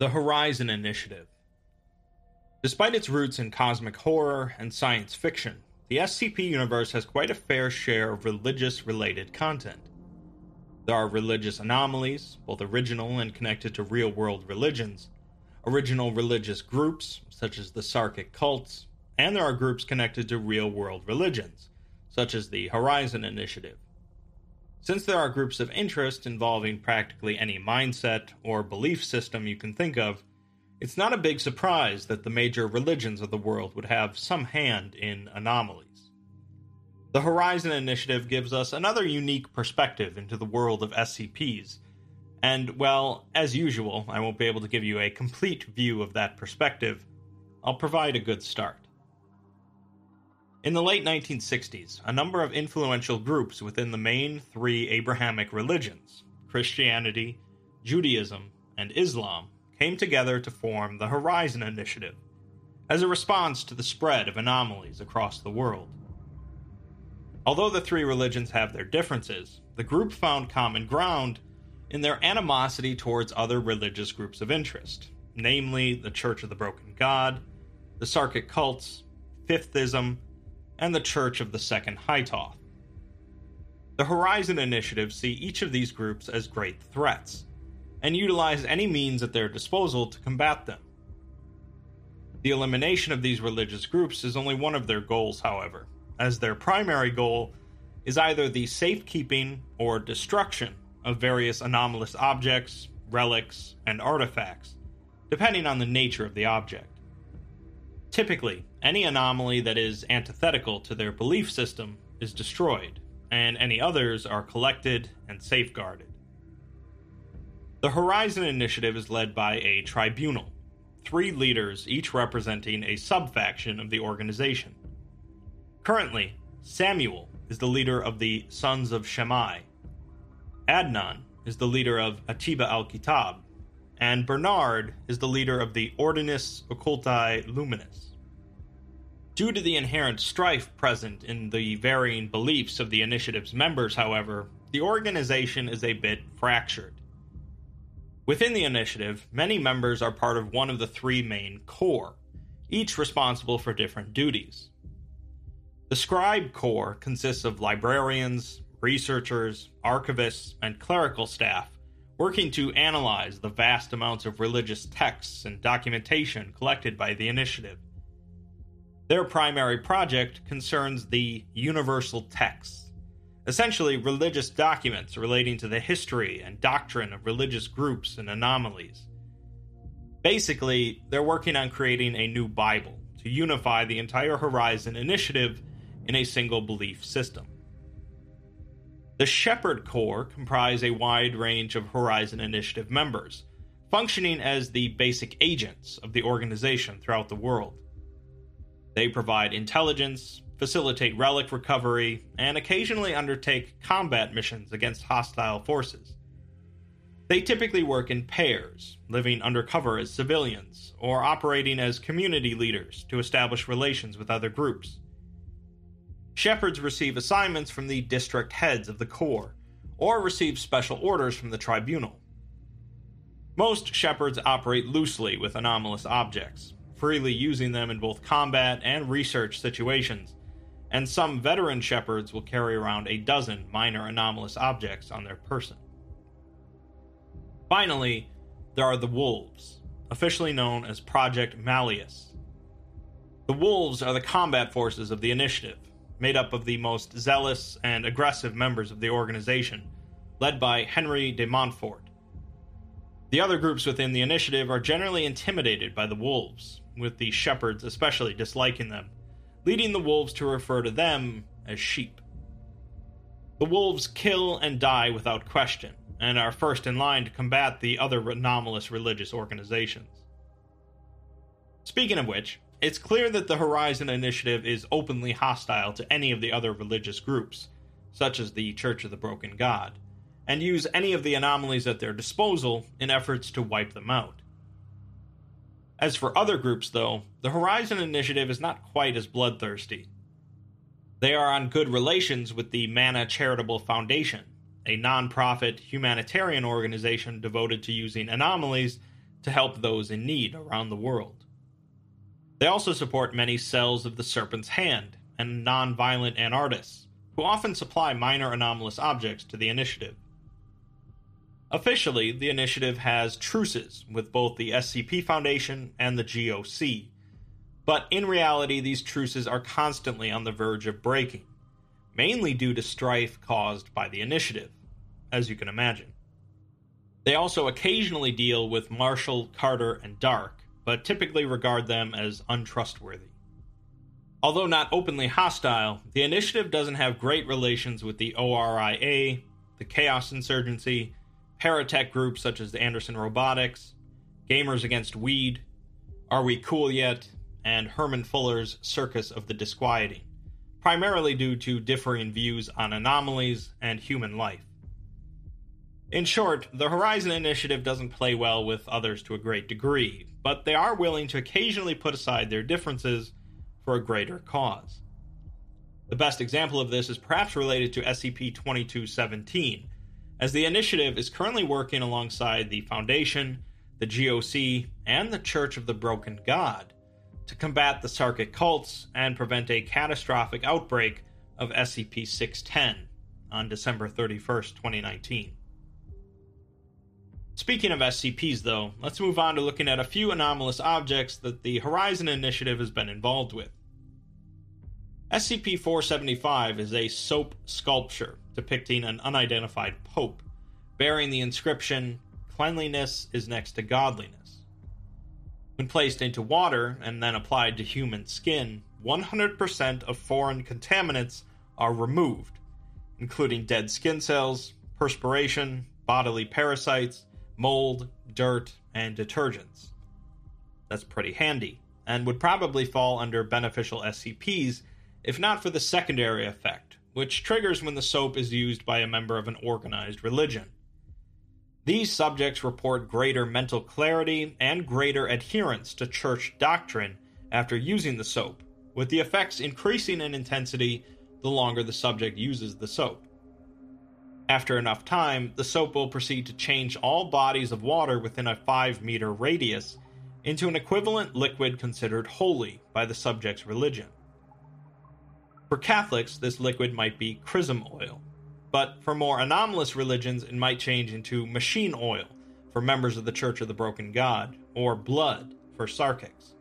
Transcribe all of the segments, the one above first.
The Horizon Initiative. Despite its roots in cosmic horror and science fiction, the SCP universe has quite a fair share of religious related content. There are religious anomalies, both original and connected to real world religions, original religious groups, such as the Sarkic cults, and there are groups connected to real world religions, such as the Horizon Initiative. Since there are groups of interest involving practically any mindset or belief system you can think of, it's not a big surprise that the major religions of the world would have some hand in anomalies. The Horizon Initiative gives us another unique perspective into the world of SCPs, and, well, as usual, I won't be able to give you a complete view of that perspective. I'll provide a good start. In the late 1960s, a number of influential groups within the main three Abrahamic religions Christianity, Judaism, and Islam came together to form the Horizon Initiative as a response to the spread of anomalies across the world. Although the three religions have their differences, the group found common ground in their animosity towards other religious groups of interest, namely the Church of the Broken God, the Sarkic cults, Fifthism, and the Church of the Second Hytoth. The Horizon Initiative see each of these groups as great threats, and utilize any means at their disposal to combat them. The elimination of these religious groups is only one of their goals, however, as their primary goal is either the safekeeping or destruction of various anomalous objects, relics, and artifacts, depending on the nature of the object. Typically, any anomaly that is antithetical to their belief system is destroyed, and any others are collected and safeguarded. The Horizon Initiative is led by a tribunal, three leaders each representing a subfaction of the organization. Currently, Samuel is the leader of the Sons of Shammai, Adnan is the leader of Atiba al Kitab, and Bernard is the leader of the Ordinus Occulti Luminis. Due to the inherent strife present in the varying beliefs of the initiative's members, however, the organization is a bit fractured. Within the initiative, many members are part of one of the three main corps, each responsible for different duties. The Scribe Corps consists of librarians, researchers, archivists, and clerical staff working to analyze the vast amounts of religious texts and documentation collected by the initiative. Their primary project concerns the universal texts, essentially religious documents relating to the history and doctrine of religious groups and anomalies. Basically, they're working on creating a new Bible to unify the entire Horizon initiative in a single belief system. The Shepherd Corps comprise a wide range of Horizon Initiative members, functioning as the basic agents of the organization throughout the world. They provide intelligence, facilitate relic recovery, and occasionally undertake combat missions against hostile forces. They typically work in pairs, living undercover as civilians, or operating as community leaders to establish relations with other groups. Shepherds receive assignments from the district heads of the Corps, or receive special orders from the Tribunal. Most Shepherds operate loosely with anomalous objects, freely using them in both combat and research situations, and some veteran shepherds will carry around a dozen minor anomalous objects on their person. Finally, there are the Wolves, officially known as Project Malleus. The Wolves are the combat forces of the initiative, made up of the most zealous and aggressive members of the organization, led by Henry de Montfort. The other groups within the initiative are generally intimidated by the Wolves, with the Shepherds especially disliking them leading the wolves to refer to them as sheep. The wolves kill and die without question, and are first in line to combat the other anomalous religious organizations. Speaking of which, it's clear that the Horizon Initiative is openly hostile to any of the other religious groups, such as the Church of the Broken God, and use any of the anomalies at their disposal in efforts to wipe them out. As for other groups, though, the Horizon Initiative is not quite as bloodthirsty. They are on good relations with the Mana Charitable Foundation, a non-profit humanitarian organization devoted to using anomalies to help those in need around the world. They also support many cells of the Serpent's Hand and non-violent anarchists, who often supply minor anomalous objects to the initiative. Officially, the initiative has truces with both the SCP Foundation and the GOC, but in reality, these truces are constantly on the verge of breaking, mainly due to strife caused by the initiative, as you can imagine. They also occasionally deal with Marshall, Carter, and Dark, but typically regard them as untrustworthy. Although not openly hostile, the initiative doesn't have great relations with the ORIA, the Chaos Insurgency, paratech groups such as the Anderson Robotics, Gamers Against Weed, Are We Cool Yet, and Herman Fuller's Circus of the Disquieting, primarily due to differing views on anomalies and human life. In short, the Horizon Initiative doesn't play well with others to a great degree, but they are willing to occasionally put aside their differences for a greater cause. The best example of this is perhaps related to SCP 2217, as the initiative is currently working alongside the Foundation, the GOC, and the Church of the Broken God to combat the Sarkic cults and prevent a catastrophic outbreak of SCP 610 on December 31st, 2019. Speaking of SCPs, though, let's move on to looking at a few anomalous objects that the Horizon Initiative has been involved with. SCP 475 is a soap sculpture depicting an unidentified pope, bearing the inscription, Cleanliness is next to godliness. When placed into water and then applied to human skin, 100% of foreign contaminants are removed, including dead skin cells, perspiration, bodily parasites, mold, dirt, and detergents. That's pretty handy, and would probably fall under beneficial SCPs if not for the secondary effect, which triggers when the soap is used by a member of an organized religion. These subjects report greater mental clarity and greater adherence to church doctrine after using the soap, with the effects increasing in intensity the longer the subject uses the soap. After enough time, the soap will proceed to change all bodies of water within a 5 meter radius into an equivalent liquid considered holy by the subject's religion. For Catholics, this liquid might be chrism oil, but for more anomalous religions, it might change into machine oil for members of the Church of the Broken God, or blood for Sarkics.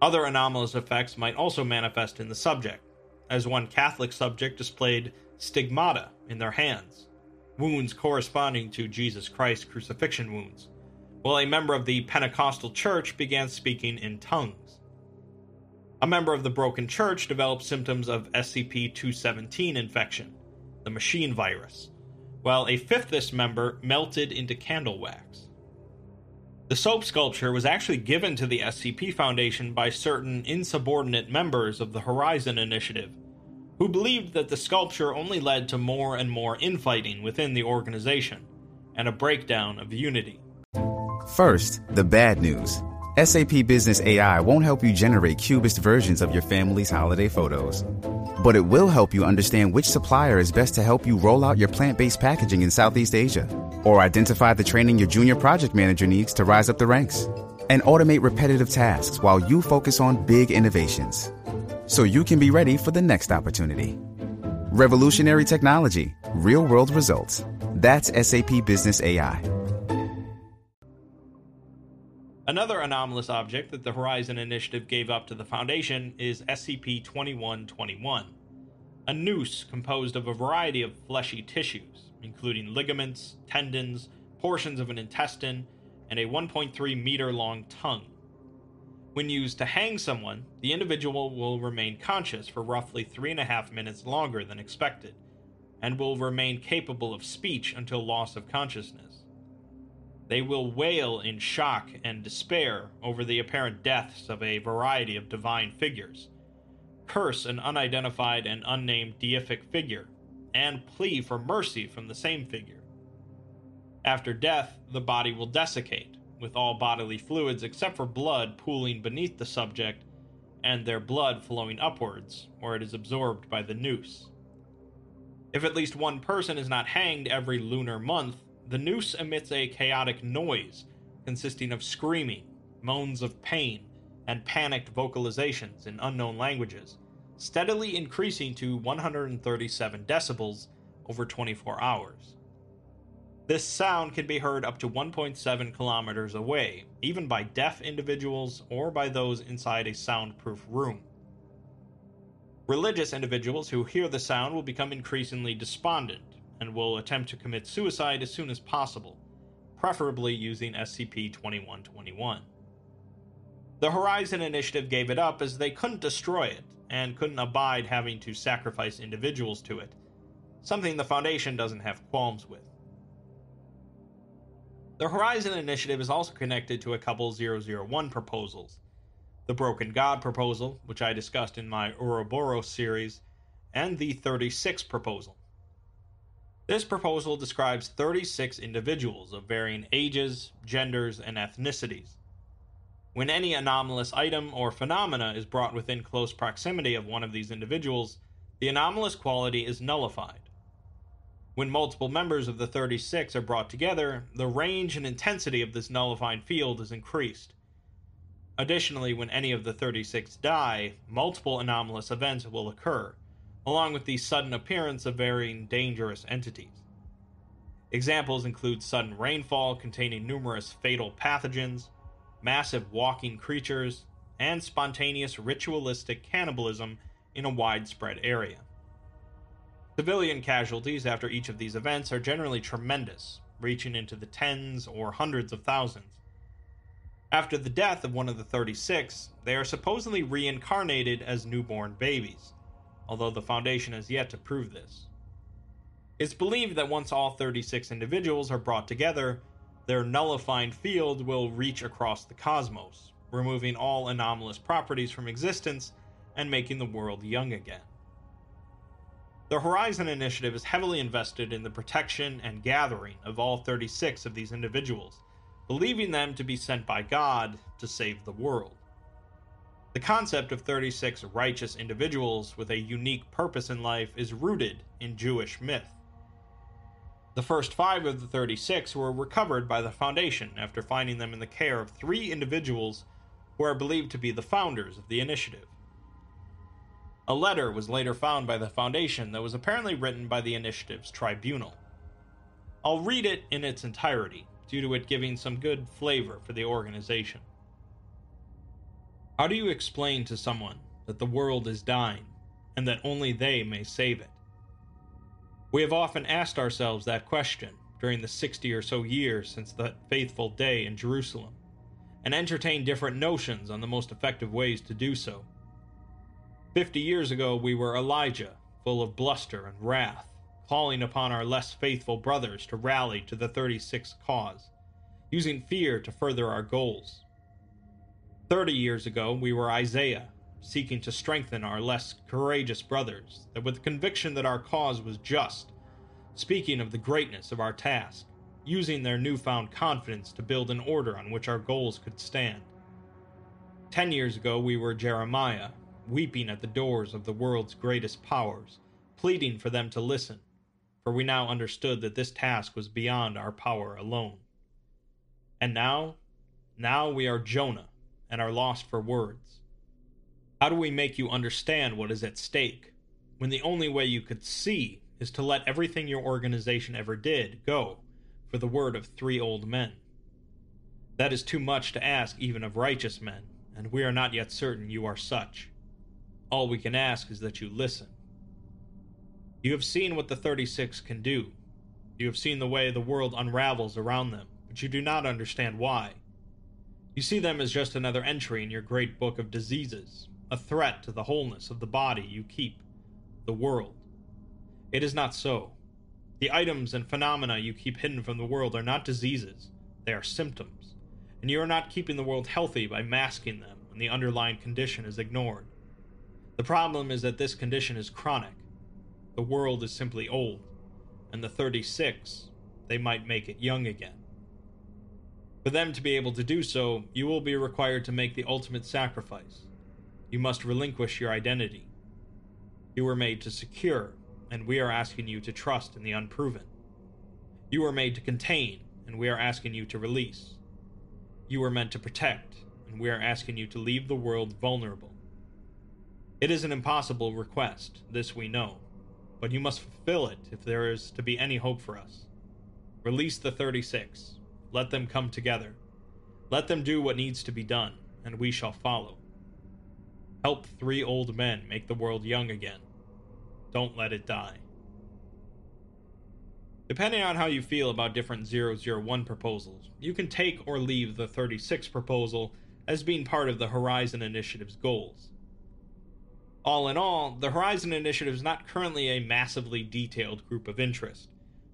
Other anomalous effects might also manifest in the subject, as one Catholic subject displayed stigmata in their hands, wounds corresponding to Jesus Christ's crucifixion wounds, while a member of the Pentecostal Church began speaking in tongues. A member of the Broken Church developed symptoms of SCP 217 infection, the machine virus, while a fifthist member melted into candle wax. The soap sculpture was actually given to the SCP Foundation by certain insubordinate members of the Horizon Initiative who believed that the sculpture only led to more and more infighting within the organization and a breakdown of unity. First, the bad news. SAP Business AI won't help you generate cubist versions of your family's holiday photos. But it will help you understand which supplier is best to help you roll out your plant based packaging in Southeast Asia, or identify the training your junior project manager needs to rise up the ranks, and automate repetitive tasks while you focus on big innovations so you can be ready for the next opportunity. Revolutionary technology, real world results. That's SAP Business AI. Another anomalous object that the Horizon Initiative gave up to the Foundation is SCP 2121, a noose composed of a variety of fleshy tissues, including ligaments, tendons, portions of an intestine, and a 1.3 meter long tongue. When used to hang someone, the individual will remain conscious for roughly three and a half minutes longer than expected, and will remain capable of speech until loss of consciousness. They will wail in shock and despair over the apparent deaths of a variety of divine figures, curse an unidentified and unnamed deific figure, and plea for mercy from the same figure. After death, the body will desiccate, with all bodily fluids except for blood pooling beneath the subject and their blood flowing upwards, where it is absorbed by the noose. If at least one person is not hanged every lunar month, the noose emits a chaotic noise consisting of screaming, moans of pain, and panicked vocalizations in unknown languages, steadily increasing to 137 decibels over 24 hours. This sound can be heard up to 1.7 kilometers away, even by deaf individuals or by those inside a soundproof room. Religious individuals who hear the sound will become increasingly despondent and will attempt to commit suicide as soon as possible, preferably using SCP 2121. The Horizon Initiative gave it up as they couldn't destroy it and couldn't abide having to sacrifice individuals to it, something the Foundation doesn't have qualms with. The Horizon Initiative is also connected to a couple 001 proposals the Broken God proposal, which I discussed in my Ouroboros series, and the 36 proposal. This proposal describes 36 individuals of varying ages, genders, and ethnicities. When any anomalous item or phenomena is brought within close proximity of one of these individuals, the anomalous quality is nullified. When multiple members of the 36 are brought together, the range and intensity of this nullified field is increased. Additionally, when any of the 36 die, multiple anomalous events will occur, along with the sudden appearance of varying dangerous entities. Examples include sudden rainfall containing numerous fatal pathogens, massive walking creatures, and spontaneous ritualistic cannibalism in a widespread area. Civilian casualties after each of these events are generally tremendous, reaching into the tens or hundreds of thousands. After the death of one of the 36, they are supposedly reincarnated as newborn babies, although the Foundation has yet to prove this. It's believed that once all 36 individuals are brought together, their nullifying field will reach across the cosmos, removing all anomalous properties from existence and making the world young again. The Horizon Initiative is heavily invested in the protection and gathering of all 36 of these individuals, believing them to be sent by God to save the world. The concept of 36 righteous individuals with a unique purpose in life is rooted in Jewish myth. The first five of the 36 were recovered by the Foundation after finding them in the care of three individuals who are believed to be the founders of the initiative. A letter was later found by the Foundation that was apparently written by the initiative's tribunal. I'll read it in its entirety, due to it giving some good flavor for the organization. How do you explain to someone that the world is dying and that only they may save it? We have often asked ourselves that question during the 60 or so years since that faithful day in Jerusalem, and entertained different notions on the most effective ways to do so. Fifty years ago, we were Elijah, full of bluster and wrath, calling upon our less faithful brothers to rally to the 36th cause, using fear to further our goals. Thirty years ago, we were Isaiah, seeking to strengthen our less courageous brothers, that with conviction that our cause was just, speaking of the greatness of our task, using their newfound confidence to build an order on which our goals could stand. Ten years ago, we were Jeremiah, weeping at the doors of the world's greatest powers, pleading for them to listen, for we now understood that this task was beyond our power alone. And now, now we are Jonah and are lost for words. How do we make you understand what is at stake when the only way you could see is to let everything your organization ever did go for the word of three old men? That is too much to ask even of righteous men, and we are not yet certain you are such. All we can ask is that you listen. You have seen what the 36 can do. You have seen the way the world unravels around them, but you do not understand why. You see them as just another entry in your great book of diseases, a threat to the wholeness of the body you keep, the world. It is not so. The items and phenomena you keep hidden from the world are not diseases, They are symptoms, and you are not keeping the world healthy by masking them when the underlying condition is ignored. The problem is that this condition is chronic. The world is simply old, and the 36, they might make it young again. For them to be able to do so, you will be required to make the ultimate sacrifice. You must relinquish your identity. You were made to secure, and we are asking you to trust in the unproven. You were made to contain, and we are asking you to release. You were meant to protect, and we are asking you to leave the world vulnerable. It is an impossible request, this we know, but you must fulfill it if there is to be any hope for us. Release the 36. Let them come together. Let them do what needs to be done, and we shall follow. Help three old men make the world young again. Don't let it die. Depending on how you feel about different 001 proposals, you can take or leave the 36 proposal as being part of the Horizon Initiative's goals. All in all, the Horizon Initiative is not currently a massively detailed group of interest,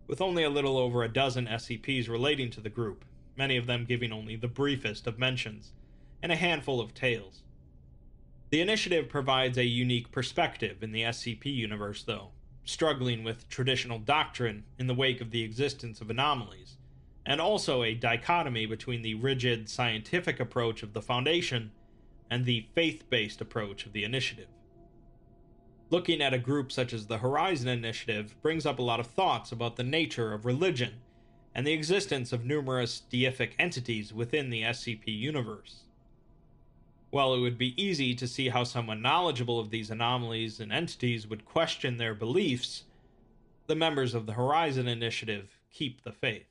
with only a little over a dozen SCPs relating to the group, many of them giving only the briefest of mentions, and a handful of tales. The initiative provides a unique perspective in the SCP universe, though, struggling with traditional doctrine in the wake of the existence of anomalies, and also a dichotomy between the rigid scientific approach of the Foundation and the faith based approach of the initiative. Looking at a group such as the Horizon Initiative brings up a lot of thoughts about the nature of religion and the existence of numerous deific entities within the SCP universe. While it would be easy to see how someone knowledgeable of these anomalies and entities would question their beliefs, the members of the Horizon Initiative keep the faith.